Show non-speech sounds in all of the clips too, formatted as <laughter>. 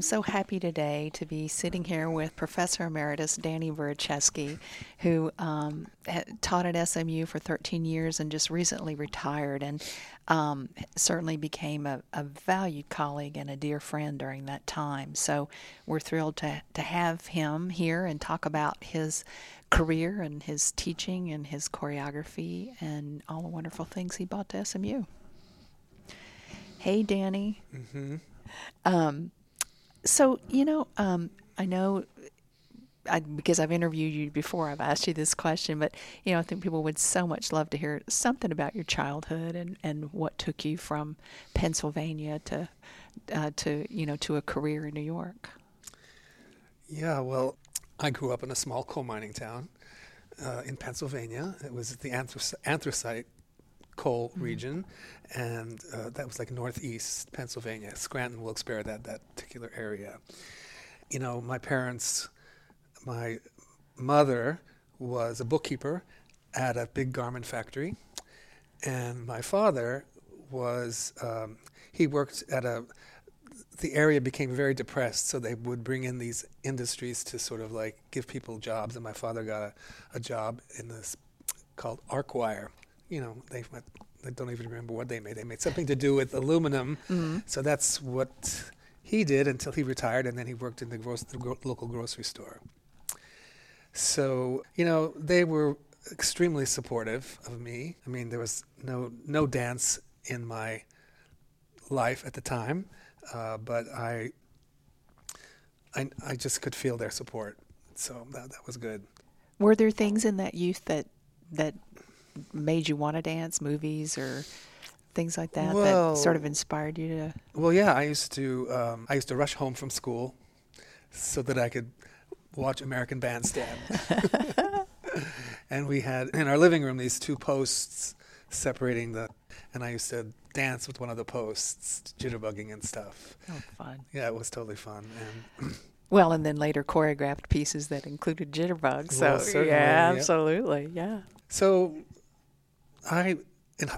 Am so happy today to be sitting here with Professor Emeritus Danny Buraczeski, who um, taught at SMU for 13 years and just recently retired, and um, certainly became a, a, valued colleague and a dear friend during that time. So we're thrilled to, to have him here and talk about his career and his teaching and his choreography and all the wonderful things he brought to SMU. Hey, Danny. Mm-hmm. Um, so you know, um, I know. I, because I've interviewed you before, I've asked you this question, but you know, I think people would so much love to hear something about your childhood and, and what took you from Pennsylvania to uh, to you know to a career in New York. Yeah, well, I grew up in a small coal mining town uh, in Pennsylvania. It was the anthracite coal mm-hmm. region, and uh, that was like northeast Pennsylvania, Scranton, Wilkes-Barre, that that particular area. You know, my parents, my mother was a bookkeeper at a big garment factory, and my father was um, he worked at a the area became very depressed, so they would bring in these industries to sort of like give people jobs. And my father got a, a job in this called Arkwire, you know, they I don't even remember what they made. They made something to do with aluminum. Mm-hmm. So that's what he did until he retired, and then he worked in the, gro- the gro- local grocery store. So you know, they were extremely supportive of me. I mean, there was no no dance in my life at the time, uh, but I, I I just could feel their support. So that that was good. Were there things in that youth that that made you want to dance, movies or things like that well, that sort of inspired you to? Well, yeah, I used to um, I used to rush home from school so that I could watch American Bandstand. <laughs> and we had in our living room these two posts separating the, and I used to dance with one of the posts, jitterbugging and stuff. Oh, fun! Yeah, it was totally fun. And <clears throat> well, and then later choreographed pieces that included jitterbugs. So well, yeah, absolutely, yeah. So I in,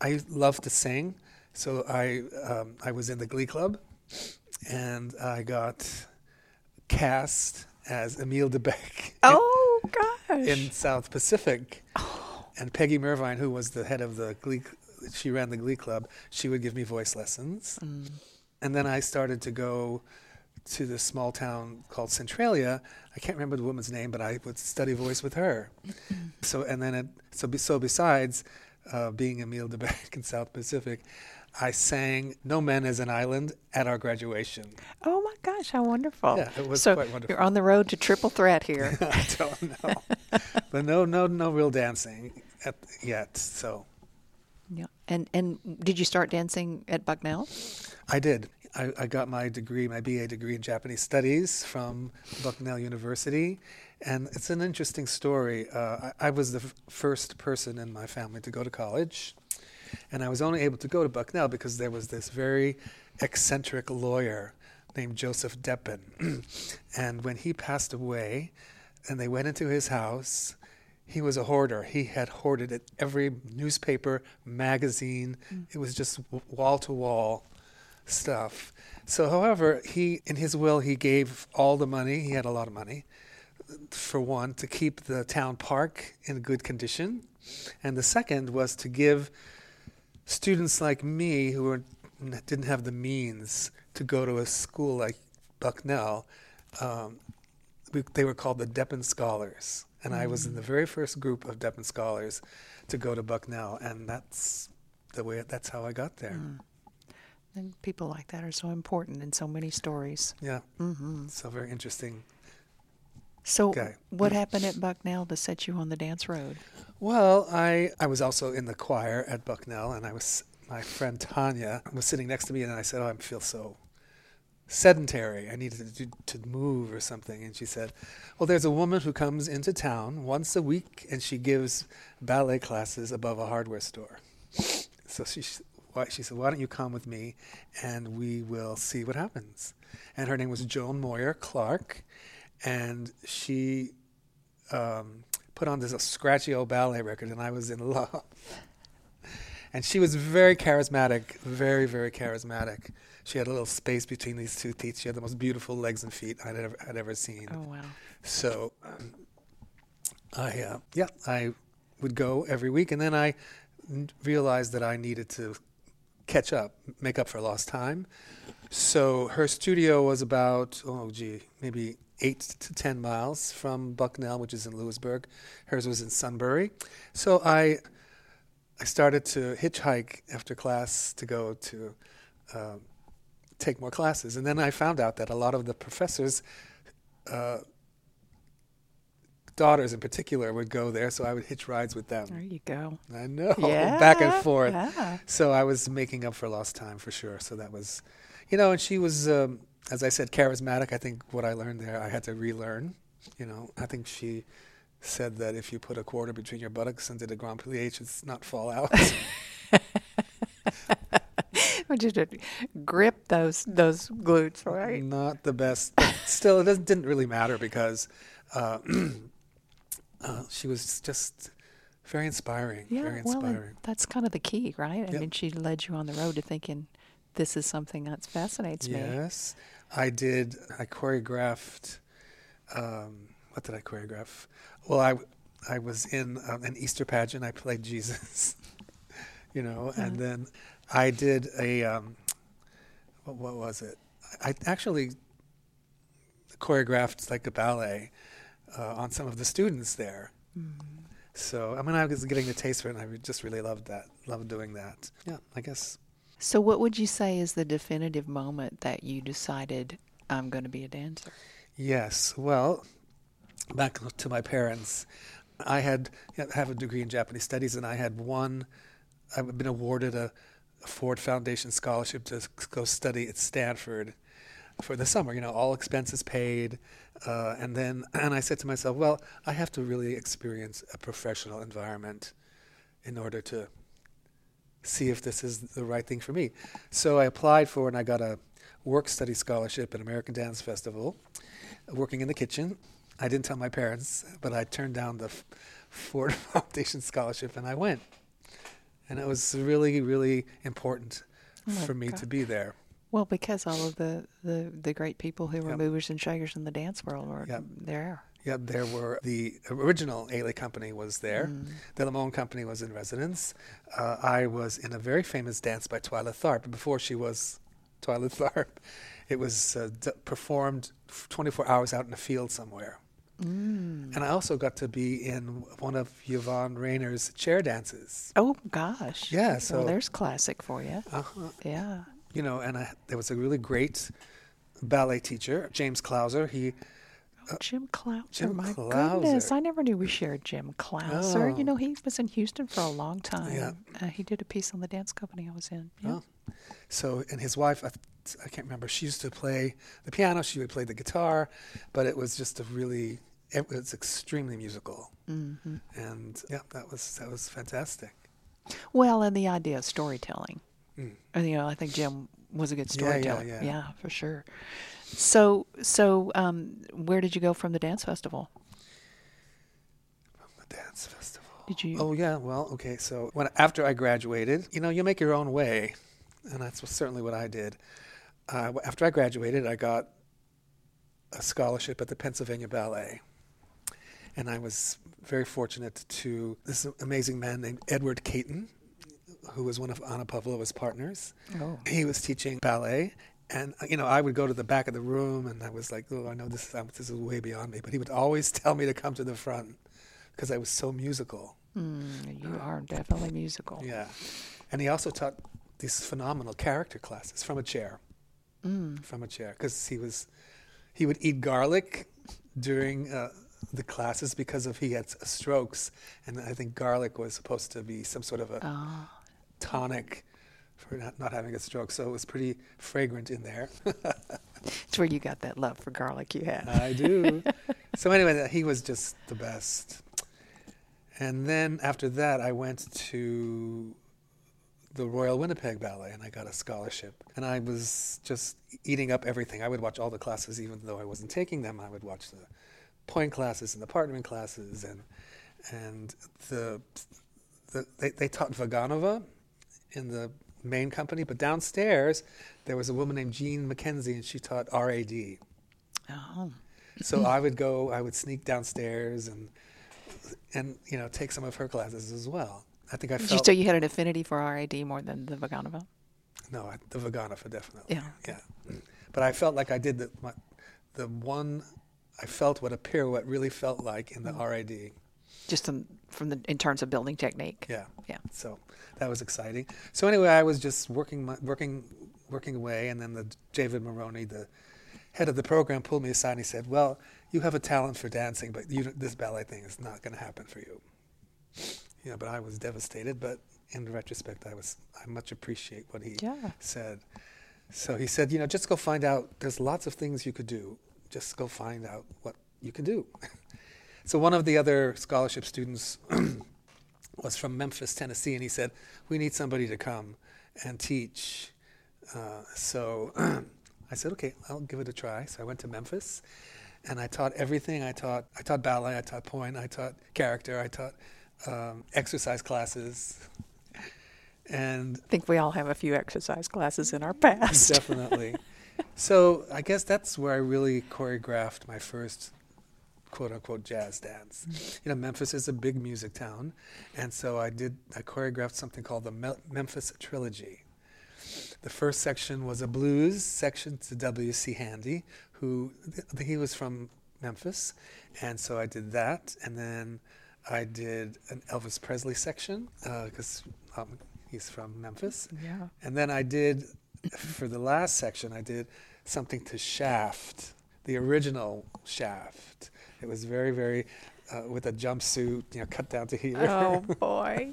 I love to sing, so I um, I was in the Glee Club, and I got cast as Emile de Becque. <laughs> Oh gosh! In South Pacific, oh. and Peggy Mervine, who was the head of the Glee, she ran the Glee Club. She would give me voice lessons, mm. and then I started to go to this small town called Centralia. I can't remember the woman's name, but I would study voice with her. <laughs> so and then it, so be, so besides uh, being Emile de Becque <laughs> in South Pacific, I sang "No Man Is an Island" at our graduation. Oh my gosh, how wonderful! Yeah, it was so quite wonderful. You're on the road to triple threat here. <laughs> I don't know, but no, no, no real dancing at, yet. So. Yeah, and and did you start dancing at Bucknell? I did. I, I, got my degree, my BA degree in Japanese Studies from Bucknell University. And it's an interesting story. Uh, I, I, was the f- first person in my family to go to college. And I was only able to go to Bucknell because there was this very eccentric lawyer named Joseph Deppen. <clears throat> and when he passed away, and they went into his house, he was a hoarder. He had hoarded it every newspaper, magazine. Mm. It was just wall to wall stuff. So, however, he in his will he gave all the money. He had a lot of money, for one, to keep the town park in good condition, and the second was to give students like me who were, didn't have the means to go to a school like Bucknell. Um, we, they were called the Deppen Scholars, and mm. I was in the very first group of Deppen Scholars to go to Bucknell, and that's the way. That's how I got there. Mm. And people like that are so important in so many stories. Yeah. Mm-hmm. So very interesting. So, what happened at Bucknell to set you on the dance road? Well, I I was also in the choir at Bucknell, and I was my friend Tanya was sitting next to me, and I said, "Oh, I feel so sedentary. I needed to, to move or something." And she said, "Well, there's a woman who comes into town once a week, and she gives ballet classes above a hardware store." So she why, she said, why don't you come with me and we will see what happens. And her name was Joan Moyer Clark. And she um, put on this scratchy old ballet record, and I was in <laughs> love. And she was very charismatic, very, very charismatic. She had a little space between these two teeth. She had the most beautiful legs and feet I'd ever, I'd ever seen. Oh wow. So, um, I uh, yeah, I would go every week, and then I n- realized that I needed to catch up, make up for lost time. So her studio was about oh gee, maybe eight to ten miles from Bucknell, which is in Lewisburg. Hers was in Sunbury. So I I started to hitchhike after class to go to uh, take more classes, and then I found out that a lot of the professors. Uh, daughters in particular would go there, so I would hitch rides with them. There you go. I know, <laughs> Yeah, back and forth. yeah. So I was making up for lost time for sure. So that was, you know, and she was, um, as I said, charismatic. I think what I learned there, I had to relearn. You know, I think she said that if you put a quarter between your buttocks and did a Grand Plié, it's not fall out. <laughs> Would you grip those those glutes, right? not the best. But still, it doesn't, didn't really matter because uh, <clears throat> uh, she was just very inspiring. Yeah, very well, inspiring. that's kind of the key, right? I Yep. mean, she led you on the road to thinking this is something that fascinates me. Yes, I did. I choreographed. Um, what did I choreograph? Well, I I was in um, an Easter pageant. I played Jesus, <laughs> you know, and Uh-huh. then I did a um, what, what was it? I actually choreographed like a ballet uh, on some of the students there. Mm-hmm. So I mean, I was getting the taste for it, and I just really loved that. Loved doing that. Yeah, I guess So, what would you say is the definitive moment that you decided I'm going to be a dancer? Yes. Well, back to my parents, I had have a degree in Japanese studies, and I had one. I've been awarded a Ford Foundation scholarship to go study at Stanford for the summer. You know, all expenses paid, uh, and then <clears throat> and I said to myself, well, I have to really experience a professional environment in order to see if this is the right thing for me. So I applied for and I got a work study scholarship at American Dance Festival, working in the kitchen. I didn't tell my parents, but I turned down the F- Ford <laughs> Foundation scholarship and I went. And it was really, really important Oh for me God. to be there. Well, because all of the, the, the great people who were Yep. movers and shakers in the dance world were Yep. there. Yeah, there were the original Ailey company was there. Mm. The Limón company was in residence. Uh, I was in a very famous dance by Twyla Tharp before she was Twyla <laughs> Tharp. It was uh, d- performed 24 hours out in a field somewhere. Mm. And I also got to be in one of Yvonne Rainer's chair dances. Oh gosh. Yeah, Well, so- there's classic for you. Uh-huh. Yeah. You know, and I, there was a really great ballet teacher, James Clouser. He Oh, Jim Clouser. Jim my goodness, I never knew we shared Jim Clouser. You Oh. know, he was in Houston for a long time. Yeah. Uh, he did a piece on the dance company I was in. Yeah. Oh. So, and his wife, I, I can't remember, she used to play the piano, she would play the guitar, but it was just a really, it was extremely musical. hmm And yeah, that was, that was fantastic. Well, and the idea of storytelling. Mm. And, you know, I think Jim was a good storyteller. Yeah, yeah, storyteller. yeah. for sure. So, so um, where did you go from the dance festival? From the dance festival. Did you? Oh yeah, well, okay. So when after I graduated, you know, you make your own way, and that's certainly what I did. Uh, after I graduated, I got a scholarship at the Pennsylvania Ballet, and I was very fortunate to this amazing man named Edward Caton, who was one of Anna Pavlova's partners. Oh. He was teaching ballet. And you know, I would go to the back of the room, and I was like, "Oh, I know this is this is way beyond me." But he would always <laughs> tell me to come to the front because I was so musical. Mm, you are definitely musical. Yeah. And he also taught these phenomenal character classes from a chair, Mm. from a chair, because he was, he would eat garlic during uh, the classes because of he had strokes, and I think garlic was supposed to be some sort of a Ah, tonic for not, not having a stroke. So it was pretty fragrant in there. <laughs> it's where you got that love for garlic you had. I do. <laughs> so anyway, he was just the best. And then after that, I went to the Royal Winnipeg Ballet, and I got a scholarship. And I was just eating up everything. I would watch all the classes, even though I wasn't taking them. I would watch the pointe classes and the partnering classes, and and the, the they, they taught Vaganova in the main company, but downstairs there was a woman named Jean McKenzie, and she taught RAD. Oh. So I would go, I would sneak downstairs and and you know take some of her classes as well. I think I Did you felt say you had an affinity for RAD more than the Vaganova? no I- the Vaganova definitely. Yeah. yeah. But I felt like I did the my, the one I felt what a pirouette really felt like in the Mm. RAD. Just in, from the in terms of building technique. Yeah. Yeah. So that was exciting. So anyway, I was just working my, working working away, and then the David Moroni, the head of the program, pulled me aside and he said, "Well, you have a talent for dancing, but you, this ballet thing is not going to happen for you." You know, but I was devastated. But in retrospect, I was I much appreciate what he Yeah. said. So he said, you know, just go find out. There's lots of things you could do. Just go find out what you can do. <laughs> so one of the other scholarship students <clears throat> was from Memphis, Tennessee, and he said, we need somebody to come and teach. Uh, so <clears throat> I said, okay, I'll give it a try. So I went to Memphis, and I taught everything. I taught I taught ballet. I taught pointe, I taught character. I taught um, exercise classes. And I think we all have a few exercise classes in our past. Definitely. <laughs> so I guess that's where I really choreographed my first quote unquote jazz dance. You know, Memphis is a big music town, and so I did I choreographed something called the Mel- Memphis Trilogy. The first section was a blues section to W.C. Handy, who th- he was from Memphis, and so I did that, and then I did an Elvis Presley section because um, he's from Memphis. yeah. And then I did, for the last section, I did something to Shaft, the original Shaft. It was very, very, uh, with a jumpsuit, you know, cut down to here. Oh <laughs> boy.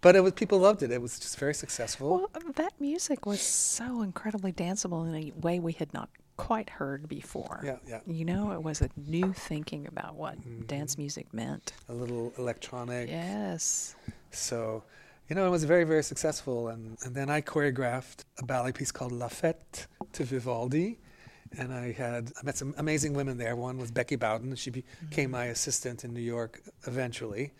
But it was people loved it. It was just very successful. well, that music was so incredibly danceable in a way we had not quite heard before. yeah, yeah. You know, it was a new thinking about what Mm-hmm. dance music meant. A little electronic. Yes. So, you know, it was very, very successful. And, and then I choreographed a ballet piece called La Fête to Vivaldi. And I had, I met some amazing women there. One was Becky Bowden. She became my assistant in New York eventually.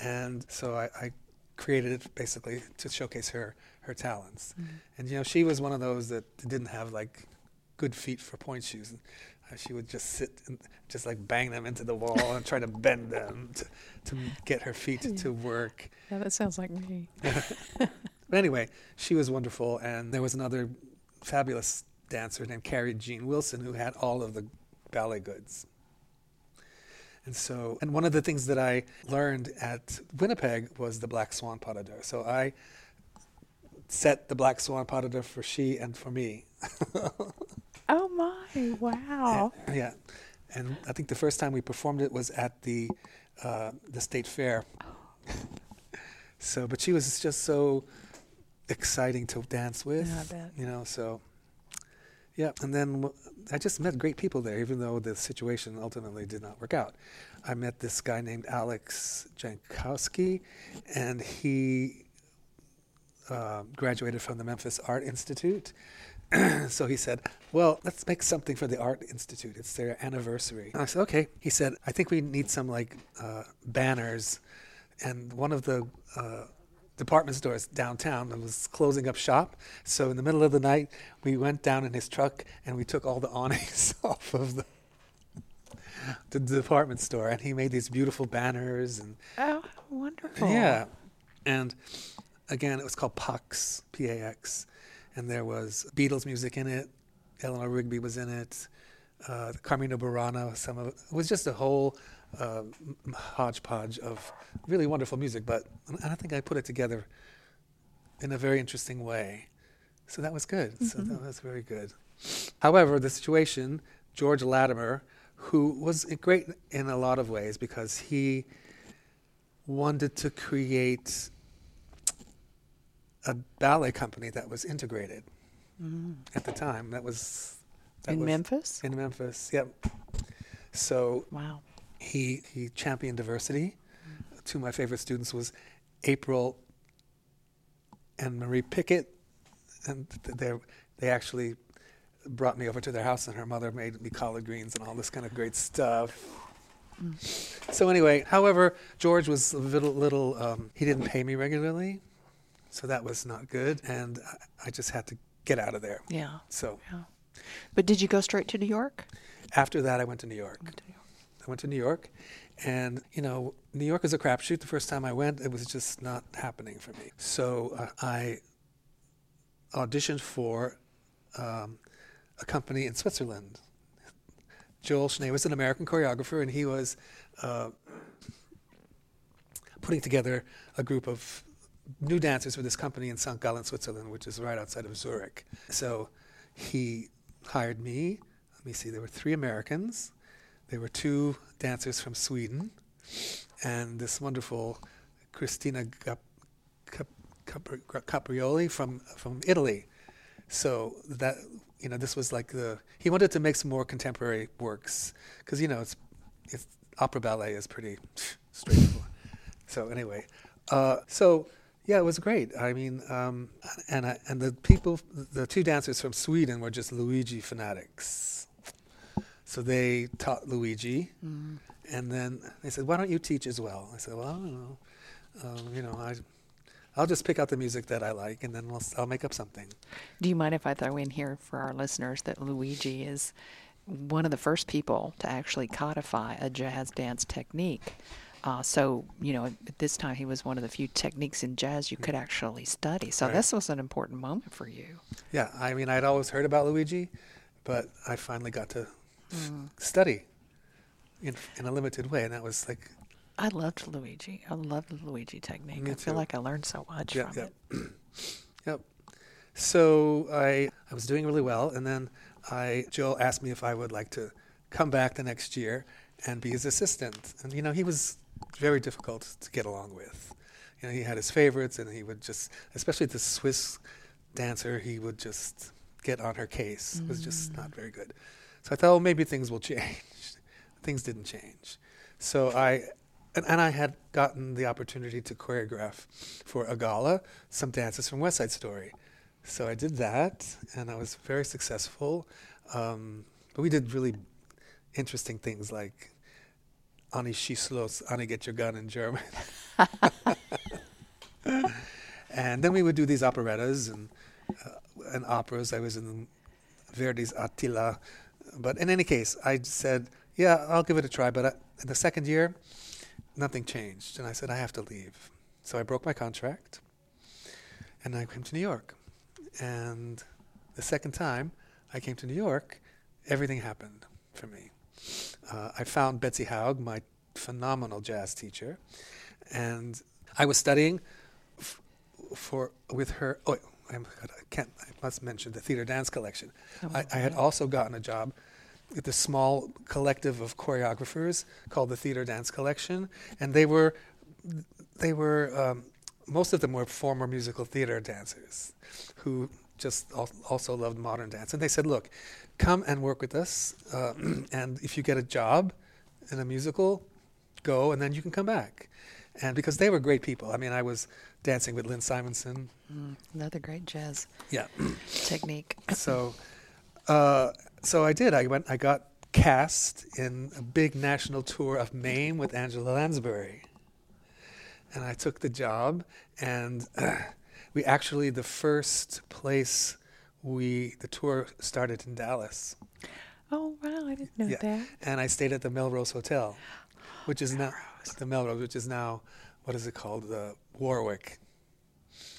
And so I, I created it basically to showcase her, her talents. And, you know, she was one of those that didn't have like good feet for pointe shoes. And uh, she would just sit and just like bang them into the wall and try to bend them to, to get her feet to, to <laughs> work. Yeah, that sounds like me. <laughs> But anyway, she was wonderful, and there was another fabulous dancer named Carrie Jean Wilson who had all of the ballet goods. And so, and one of the things that I learned at Winnipeg was the Black Swan Pas de Deux. So I set the Black Swan Pas de Deux for she and for me. <laughs> Oh my! Wow. And- yeah. And I think the first time we performed it was at the uh, the state fair. <gasps> so, but she was just so exciting to dance with. Yeah, I bet. You know, so yeah. And then I just met great people there, even though the situation ultimately did not work out. I met this guy named Alex Jankowski, and he uh, graduated from the Memphis Art Institute. <clears throat> so he said, Well, let's make something for the Art Institute. It's their anniversary. And I said, Okay. He said, I think we need some like uh, banners. And one of the uh, department stores downtown that was closing up shop. So in the middle of the night, we went down in his truck and we took all the <laughs> awnings off of the, the department store. And he made these beautiful banners and Oh, wonderful. yeah. And again, it was called Pax, P A X. And there was Beatles music in it. Eleanor Rigby was in it. Uh, Carmina Burana, some of it. It was just a whole uh, hodgepodge of really wonderful music. But I think I put it together in a very interesting way. So that was good. So that was very good. However, the situation, George Latimer, who was great in a lot of ways because he wanted to create a ballet company that was integrated at the time. That was that In was Memphis? In Memphis, yep. So Wow. He he championed diversity. Two of my favorite students was April and Marie Pickett, and they they actually brought me over to their house, and her mother made me collard greens and all this kind of great stuff. So anyway, however, George was a little little. Um, he didn't pay me regularly, So that was not good. And I- I just had to get out of there. Yeah. So Yeah. But did you go straight to New York? after that, I went to New York. I went to New York, and you know, New York is a crapshoot. The first time I went, it was just not happening for me. So uh, I auditioned for um, a company in Switzerland. Joel Schnee was an American choreographer, and he was uh, putting together a group of new dancers for this company in St. Gallen, Switzerland, which is right outside of Zurich. So he hired me. Let me see, there were three Americans. There were two dancers from Sweden, and this wonderful Christina Caprioli from from Italy. So that you know, this was like the he wanted to make some more contemporary works because you know it's it's opera ballet is pretty straightforward. so anyway, uh, so yeah, it was great. I mean, um, and I, and the people, the two dancers from Sweden were just Luigi fanatics. So they taught Luigi, Mm. and then they said, "Why don't you teach as well?" I said, "Well, I don't know. Um, you know, I, I'll just pick out the music that I like, and then we'll, I'll make up something." Do you mind if I throw in here for our listeners that Luigi is one of the first people to actually codify a jazz dance technique? Uh, so, you know, at this time he was one of the few techniques in jazz you could actually study. So, Right. this was an important moment for you. Yeah, I mean, I'd always heard about Luigi, but I finally got to study in in a limited way, and that was like, I loved Luigi. I loved the Luigi technique. I feel like I learned so much yeah, from yeah, it. <clears throat> yep. So I I was doing really well, and then I Joel asked me if I would like to come back the next year and be his assistant, and you know he was very difficult to get along with. You know, he had his favorites, and he would just, especially the Swiss dancer, he would just get on her case. It was just mm. not very good. So I thought, well, maybe things will <laughs> change. things didn't change. So I, and, and I had gotten the opportunity to choreograph for a gala some dances from West Side Story. So I did that, and I was very successful. Um, but we did really interesting things like Ani Schislos, Annie Get Your Gun in German. <laughs> and then we would do these operettas and, uh, and operas. I was in Verdi's Attila. But in any case, I said, yeah, I'll give it a try. But I, in the second year, nothing changed. And I said, I have to leave. So I broke my contract and I came to New York. And the second time I came to New York, everything happened for me. Uh, I found Betsy Haug, my phenomenal jazz teacher, and I was studying f- for with her. Oh, I'm, I can't. I must mention the theater dance collection. Oh, I, I had also gotten a job with a small collective of choreographers called the Theater Dance Collection, and they were they were um, most of them were former musical theater dancers who just al- also loved modern dance. And they said, "Look, come and work with us, uh, <clears throat> and if you get a job in a musical, go, and then you can come back." And because they were great people, I mean, I was dancing with Lynn Simonson. Mm, another great jazz Yeah. <clears throat> technique. <coughs> so, uh, so I did. I went. I got cast in a big national tour of Mame with Angela Lansbury, and I took the job. And <clears throat> we actually the first place we the tour started in Dallas, Oh, wow. I didn't know Yeah. that. and I stayed at the Melrose Hotel, which is now the Melrose, which is now what is it called, the Warwick.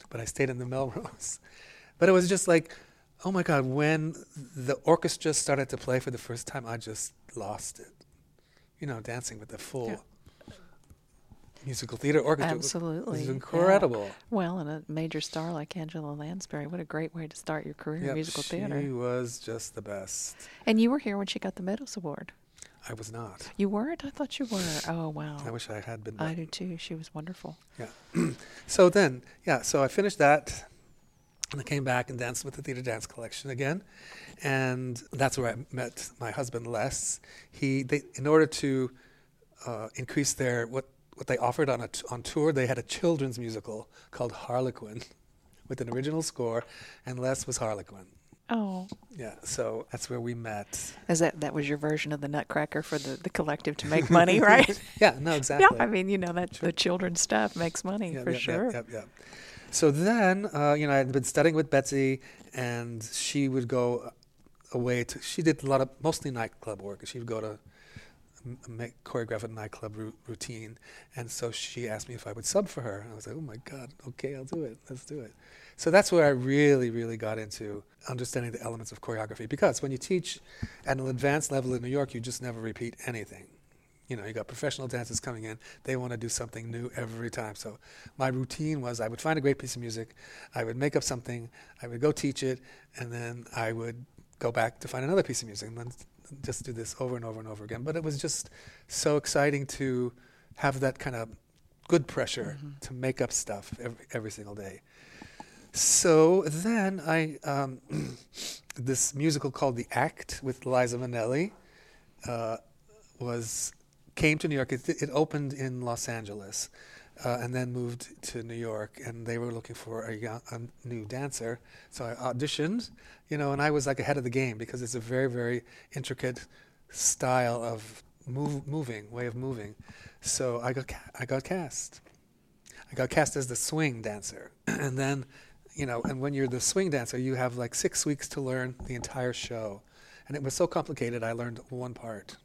But I stayed in the <laughs> Melrose, but it was just like, oh my God! When the orchestra started to play for the first time, I just lost it. You know, dancing with the full Yeah. musical theater orchestra Absolutely. was yeah. incredible. Well, and a major star like Angela Lansbury, what a great way to start your career in Yep, musical she theater. was just the best. And you were here when she got the Meadows Award. I was not. You weren't? I thought you were. <sighs> Oh, wow. I wish I had been. I do too. She was wonderful. Yeah. <clears throat> so then, yeah, so I finished that and I came back and danced with the Theater Dance Collection again. And that's where I met my husband Les. He they in order to uh, increase their what what they offered on a t- on tour, they had a children's musical called Harlequin with an original score and Les was Harlequin. Oh, Yeah, so that's where we met. is that that was your version of the Nutcracker for the, the collective to make money, <laughs> right? Yeah, no, exactly. Yeah, I mean, you know that the children's stuff makes money Yep, for yep, sure. Yep, yep, yep. So then, uh, you know, I had been studying with Betsy, and she would go away to. She did a lot of mostly nightclub work. She would go to make choreograph a nightclub ru- routine, and so she asked me if I would sub for her. I was like, oh my god, okay, I'll do it. Let's do it. So that's where I really, really got into understanding the elements of choreography. Because when you teach at an advanced level in New York, you just never repeat anything. You know, you got professional dancers coming in, they want to do something new every time. So my routine was I would find a great piece of music, I would make up something, I would go teach it, and then I would go back to find another piece of music and then just do this over and over and over again. But it was just so exciting to have that kind of good pressure Mhm. to make up stuff every, every single day. So then I um, <clears throat> this musical called The Act with Liza Minnelli uh, was came to New York. It, it opened in Los Angeles uh, and then moved to New York, and they were looking for a, young, a new dancer. So I auditioned, you know, and I was like ahead of the game because it's a very very intricate style of move, moving way of moving. So I got I got cast. I got cast as the swing dancer, <clears throat> and then you know, and when you're the swing dancer, you have like six weeks to learn the entire show. And it was so complicated, I learned one part,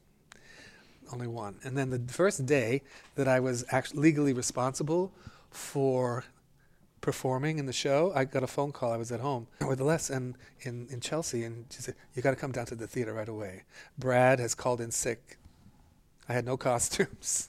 only one. And then the first day that I was actually legally responsible for performing in the show, I got a phone call. I was at home with Les and in, in Chelsea, and she said, You got to come down to the theater right away. Brad has called in sick. I had no costumes.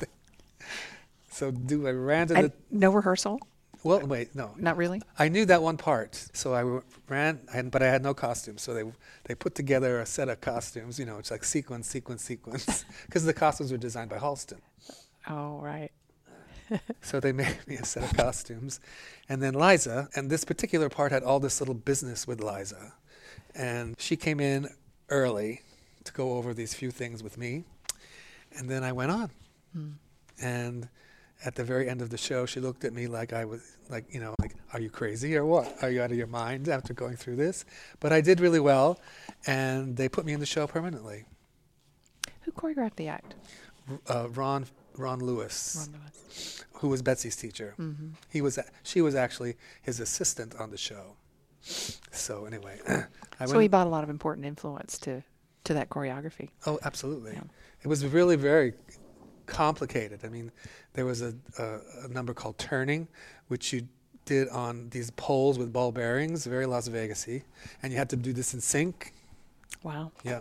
<laughs> so do I ran to the no rehearsal? Well, wait, no. Not really? I knew that one part, so I ran, and, but I had no costumes. So they they put together a set of costumes. You know, it's like sequence, sequence, sequence, <laughs> because the costumes were designed by Halston. Oh, right. <laughs> So they made me a set of costumes, and then Liza, and this particular part had all this little business with Liza, and she came in early to go over these few things with me, and then I went on, Hmm. and at the very end of the show, she looked at me like I was like, you know, like, are you crazy or what? Are you out of your mind after going through this? But I did really well, and they put me in the show permanently. Who choreographed the act? Uh, Ron Ron Lewis, Ron Lewis. who was Betsy's teacher, hmm he was she was actually his assistant on the show. So anyway, <clears throat> So he bought a lot of important influence to, to that choreography. oh, absolutely. Yeah. It was really very complicated. I mean, there was a, a, a number called turning, which you did on these poles with ball bearings, very Las Vegasy, and you had to do this in sync. Wow. Yeah,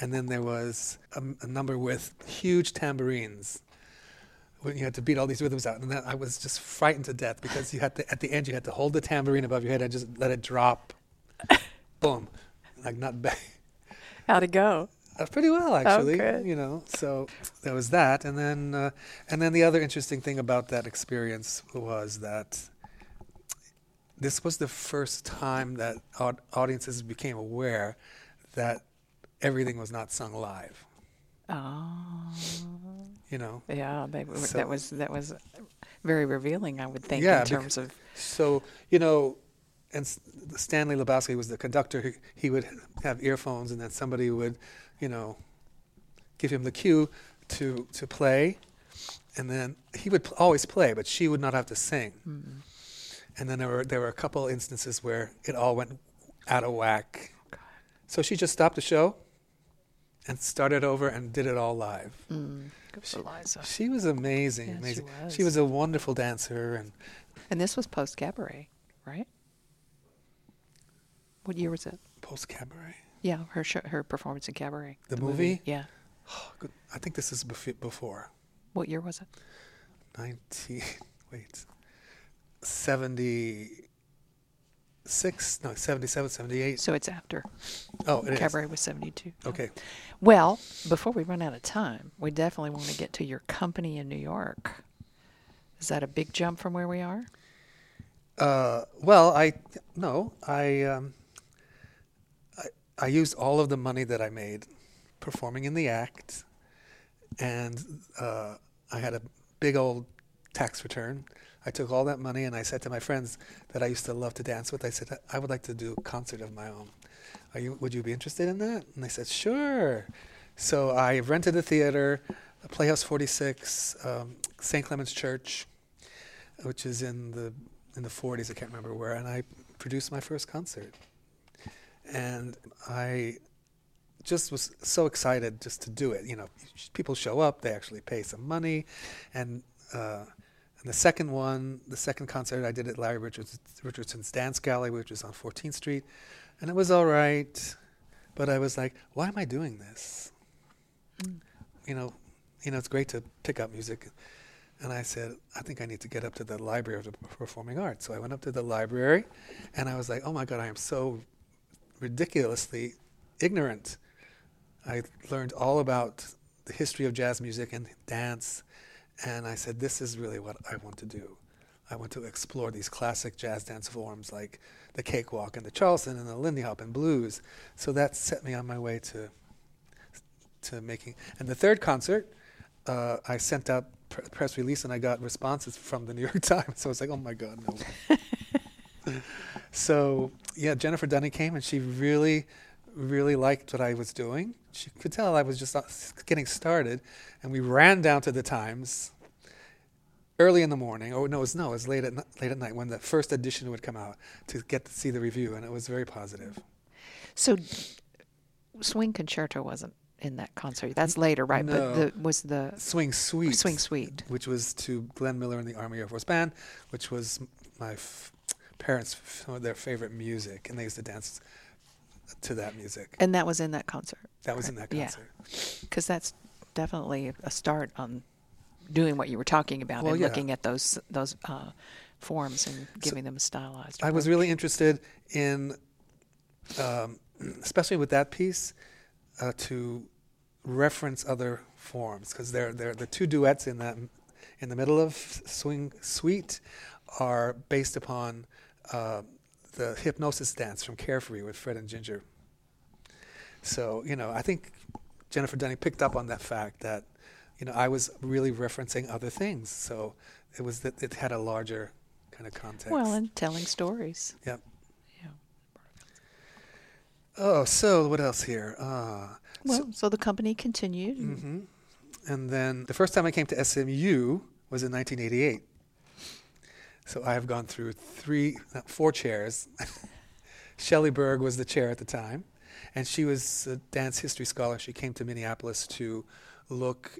and then there was a, a number with huge tambourines. When you had to beat all these rhythms out, and then I was just frightened to death because you had to at the end you had to hold the tambourine above your head and just let it drop, <laughs> boom, like not bang. <laughs> How'd it go? Uh, pretty well, actually. good. You know, so there was that, and then uh, and then the other interesting thing about that experience was that this was the first time that aud- audiences became aware that everything was not sung live. Oh, You know, yeah. They, So- that was that was very revealing, I would think, Yeah, in terms of so you know, and Stanley Lebowsky was the conductor. He, he would have earphones, and then somebody would, you know, give him the cue to to play, and then he would pl- always play, but she would not have to sing. mm, And then there were there were a couple instances where it all went out of whack. So she just stopped the show and started over and did it all live. mm, good for Liza. She was amazing, Yeah, she was. She was a wonderful dancer and And this was post cabaret, right? What year was it? post cabaret. Yeah, her show, her performance in cabaret. The movie? Yeah. Oh, good. I think this is bef- before What year was it? 19 <laughs> wait 76 no 77 78 So it's after. oh it is cabaret was 72. Yeah. okay Well, before we run out of time, we definitely want to get to your company in New York. Is that a big jump from where we are? Uh, well, I no, I, um, I used all of the money that I made performing in the act, and uh, I had a big old tax return. I took all that money and I said to my friends that I used to love to dance with, I said I would like to do a concert of my own. You? Would you be interested in that? And they said sure. So I rented a theater, Playhouse 46, um, St. Clement's Church, which is in the in the 40s, I can't remember where, and I produced my first concert. And I just was so excited just to do it. You know, people show up, they actually pay some money, and uh, and the second one, the second concert I did at Larry Richards, Richardson's Dance Gallery, which is on 14th Street, and it was all right, but I was like, why am I doing this? Mm. You know, you know, it's great to pick up music. And I said, I think I need to get up to the Library of the Performing Arts. So I went up to the library, and I was like, oh my God, I am so ridiculously ignorant. I learned all about the history of jazz music and dance and I said, this is really what I want to do. I want to explore these classic jazz dance forms like the cakewalk and the Charleston and the Lindy Hop and blues. So that set me on my way to to making. And the third concert, uh, I sent out pr- press release and I got responses from the New York <laughs> Times. So I was like, oh my God, no. <laughs> <laughs> so yeah, Jennifer Dunning came and she really, really liked what I was doing she could tell I was just uh, getting started, and we ran down to the Times early in the morning. Oh no, it was no, it was late at late at night when the first edition would come out to get to see the review, and it was very positive. So, Swing Concerto wasn't in that concert. That's later, right? No. But the, was the Swing Suite. Swing Suite, which was to Glenn Miller and the Army Air Force Band, which was my f- parents' f- their favorite music, and they used to dance to that music. And that was in that concert. That was in that concert. Because yeah. that's definitely a start on doing what you were talking about well, and yeah. looking at those those uh, forms and giving so them a stylized. Approach. I was really interested in, um, especially with that piece, uh, to reference other forms because they're, they're the two duets in that in the middle of Swing Suite are based upon. Uh, the hypnosis dance from Carefree with Fred and Ginger. So, you know, I think Jennifer Dunning picked up on that fact that, you know, I was really referencing other things. So it was that it had a larger kind of context. Well, and telling stories. Yep. Yeah. Oh, so what else here? Uh, well, so, so, the company continued. Mm-hmm. And then the first time I came to SMU was in 1988. So I have gone through three, four chairs. <laughs> Shelley Berg was the chair at the time, and she was a dance history scholar. She came to Minneapolis to look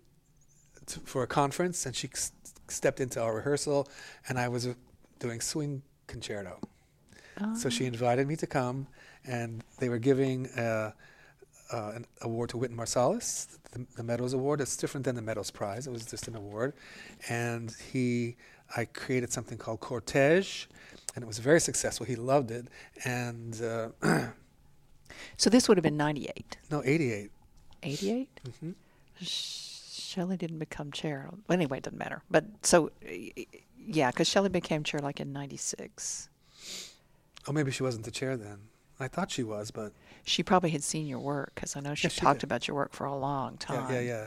to, for a conference, and she s- stepped into our rehearsal, and I was uh, doing swing concerto. Oh. So she invited me to come, and they were giving uh, uh, an award to Wynton Marsalis, the, the Meadows Award. It's different than the Meadows Prize. It was just an award, and he I created something called Cortege, and it was very successful. He loved it, and uh, <clears throat> so this would have been '98. No, '88. '88. Mm-hmm. Shelley didn't become chair. Well, anyway, it doesn't matter. But so, yeah, because Shelley became chair like in '96. Oh, maybe she wasn't the chair then. I thought she was, but she probably had seen your work because I know she, yes, she talked did. about your work for a long time. Yeah, yeah, yeah.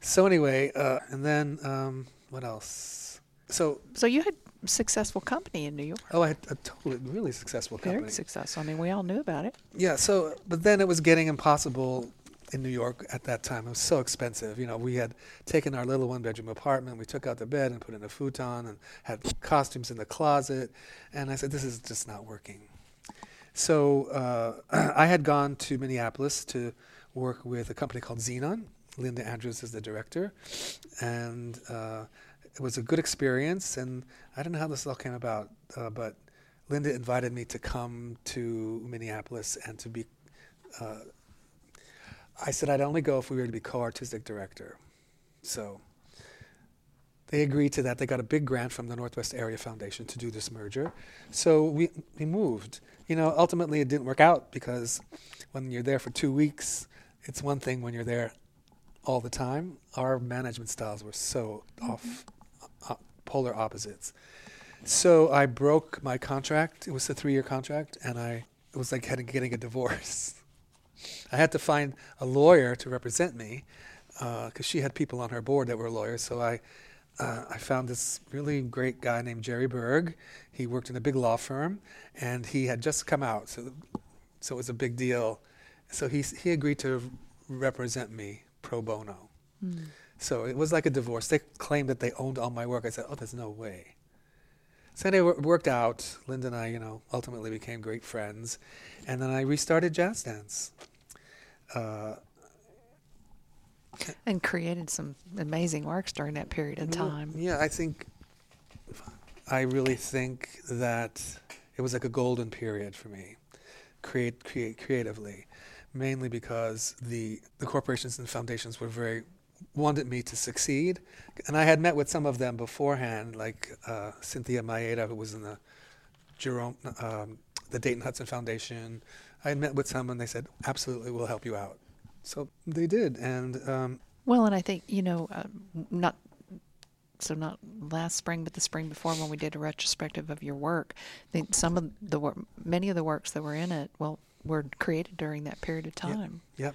So anyway, uh, and then um, what else? So, so you had successful company in New York. Oh, I had a totally, really successful company. Very successful. I mean, we all knew about it. Yeah. So, but then it was getting impossible in New York at that time. It was so expensive. You know, we had taken our little one-bedroom apartment. We took out the bed and put in a futon and had costumes in the closet. And I said, this is just not working. So uh, <clears throat> I had gone to Minneapolis to work with a company called Zenon. Linda Andrews is the director, and uh, it was a good experience, and I don't know how this all came about, uh, but Linda invited me to come to Minneapolis and to be. Uh, I said I'd only go if we were to be co-artistic director, so they agreed to that. They got a big grant from the Northwest Area Foundation to do this merger, so we we moved. You know, ultimately it didn't work out because when you're there for two weeks, it's one thing when you're there all the time. Our management styles were so mm-hmm. off polar opposites. So I broke my contract. It was a three year contract, and I it was like getting a divorce. <laughs> I had to find a lawyer to represent me because uh, she had people on her board that were lawyers. So I uh, I found this really great guy named Jerry Berg. He worked in a big law firm, and he had just come out, so so it was a big deal. So he he agreed to represent me pro bono. Mm. So it was like a divorce. They claimed that they owned all my work. I said, "Oh, there's no way." So it worked out. Linda and I, you know, ultimately became great friends, and then I restarted jazz dance. Uh, <laughs> and created some amazing works during that period of time. Yeah, I think I really think that it was like a golden period for me, create, create creatively, mainly because the the corporations and foundations were very wanted me to succeed, and I had met with some of them beforehand, like uh, Cynthia Mayeda, who was in the Jerome, um, the Dayton Hudson Foundation. I had met with some, and they said, "Absolutely, we'll help you out." So they did, and um, well, and I think you know, uh, not so not last spring, but the spring before when we did a retrospective of your work. I think some of the work, many of the works that were in it, well, were created during that period of time. Yep. yep.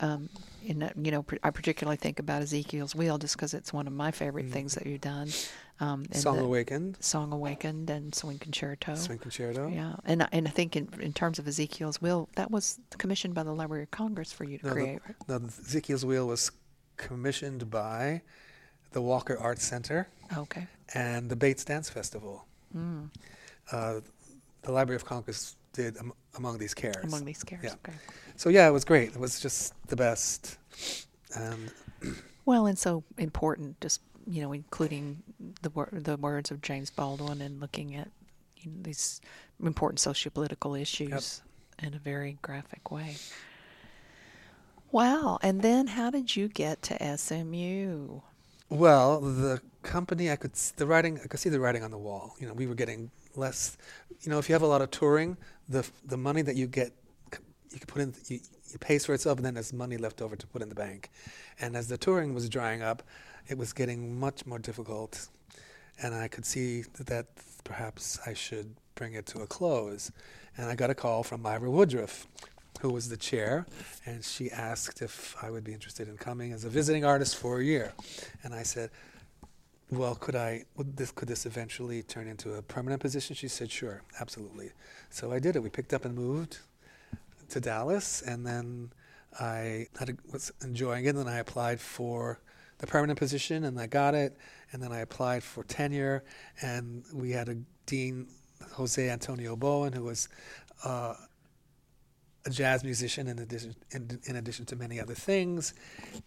Um, and you know, I particularly think about Ezekiel's Wheel just because it's one of my favorite mm-hmm. things that you've done. Um, Song Awakened. Song Awakened and Swing Concerto. Swing Concerto. Yeah, and and I think in, in terms of Ezekiel's Wheel, that was commissioned by the Library of Congress for you to no, create. The, no, Ezekiel's Wheel was commissioned by the Walker Arts Center. Okay. And the Bates Dance Festival. Mm. Uh, the Library of Congress did um, among these cares. Among these cares. Yeah. Okay. So yeah, it was great. It was just the best. Um, and <clears throat> well, and so important, just you know, including the wor- the words of James Baldwin and looking at you know, these important socio-political issues yep. in a very graphic way. Wow. And then how did you get to SMU? Well, the company I could the writing I could see the writing on the wall. You know, we were getting less. You know, if you have a lot of touring, the the money that you get, you can put in. You, it pays for itself, and then there's money left over to put in the bank. And as the touring was drying up, it was getting much more difficult, and I could see that perhaps I should bring it to a close. And I got a call from Myra Woodruff, who was the chair, and she asked if I would be interested in coming as a visiting artist for a year. And I said, well, could I, would this, could this eventually turn into a permanent position? She said, sure, absolutely. So I did it. We picked up and moved to Dallas, and then I was enjoying it, and then I applied for the permanent position, and I got it, and then I applied for tenure, and we had a dean, Jose Antonio Bowen, who was uh, a jazz musician in addition in, in, addition to many other things,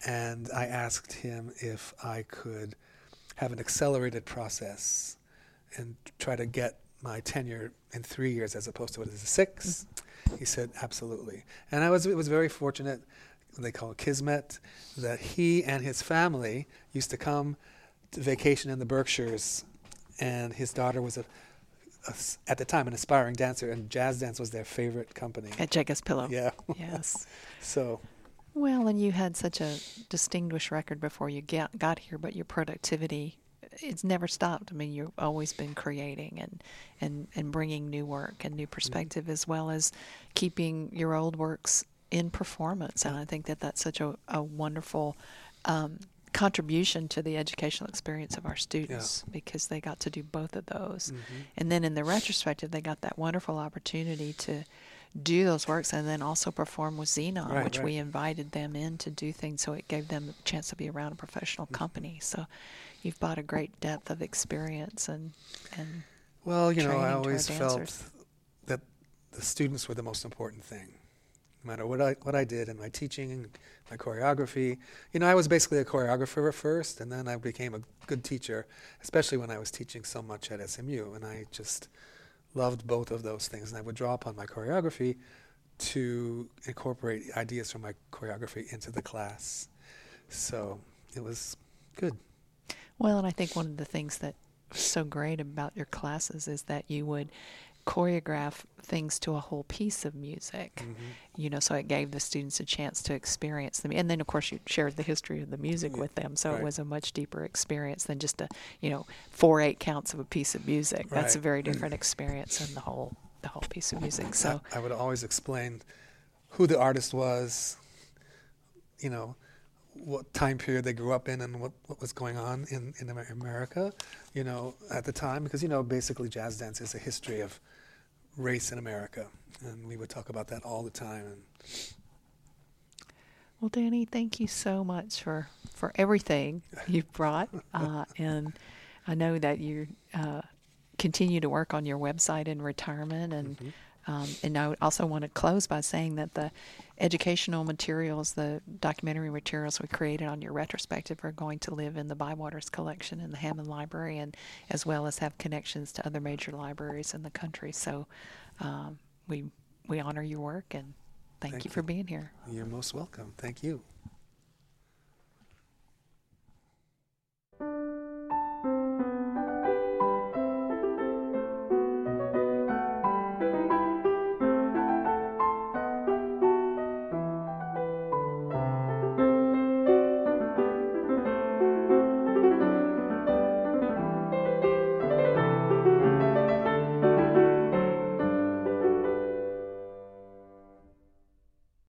and I asked him if I could have an accelerated process and try to get my tenure in three years as opposed to what is 6 mm-hmm. He said absolutely, and I was it was very fortunate. They call it kismet that he and his family used to come to vacation in the Berkshires, and his daughter was a at the time an aspiring dancer, and jazz dance was their favorite company. At Jacob's Pillow. Yeah. Yes. <laughs> so. Well, and you had such a distinguished record before you get, got here, but your productivity it's never stopped. I mean, you've always been creating and and and bringing new work and new perspective, mm-hmm. as well as keeping your old works in performance. And I think that that's such a, a wonderful um, contribution to the educational experience of our students yeah. because they got to do both of those. Mm-hmm. And then in the retrospective, they got that wonderful opportunity to do those works and then also perform with Zenon, right, which right. we invited them in to do things. So it gave them a chance to be around a professional mm-hmm. company. So you've brought a great depth of experience and and well, you know, I always felt that the students were the most important thing no matter what I what I did in my teaching, my choreography. You know, I was basically a choreographer at first, and then I became a good teacher, especially when I was teaching so much at SMU, and I just loved both of those things. And I would draw upon my choreography to incorporate ideas from my choreography into the class. So it was good. Well, and I think one of the things that so great about your classes is that you would choreograph things to a whole piece of music mm-hmm. you know so it gave the students a chance to experience them and then of course you shared the history of the music yeah. with them so right. it was a much deeper experience than just a you know four eight counts of a piece of music right. that's a very <clears throat> different experience than the whole the whole piece of music so I, I would always explain who the artist was you know what time period they grew up in and what, what was going on in, in America, you know, at the time, because, you know, basically jazz dance is a history of race in America, and we would talk about that all the time. And well, Danny, thank you so much for for everything you've <laughs> brought, uh, and I know that you're uh, continue to work on your website in retirement and. Mm-hmm. Um, and I also want to close by saying that the educational materials, the documentary materials we created on your retrospective, are going to live in the Bywaters collection in the Hamon Library, and as well as have connections to other major libraries in the country. So um, we we honor your work and thank, Thank you for being here. You're most welcome. Thank you.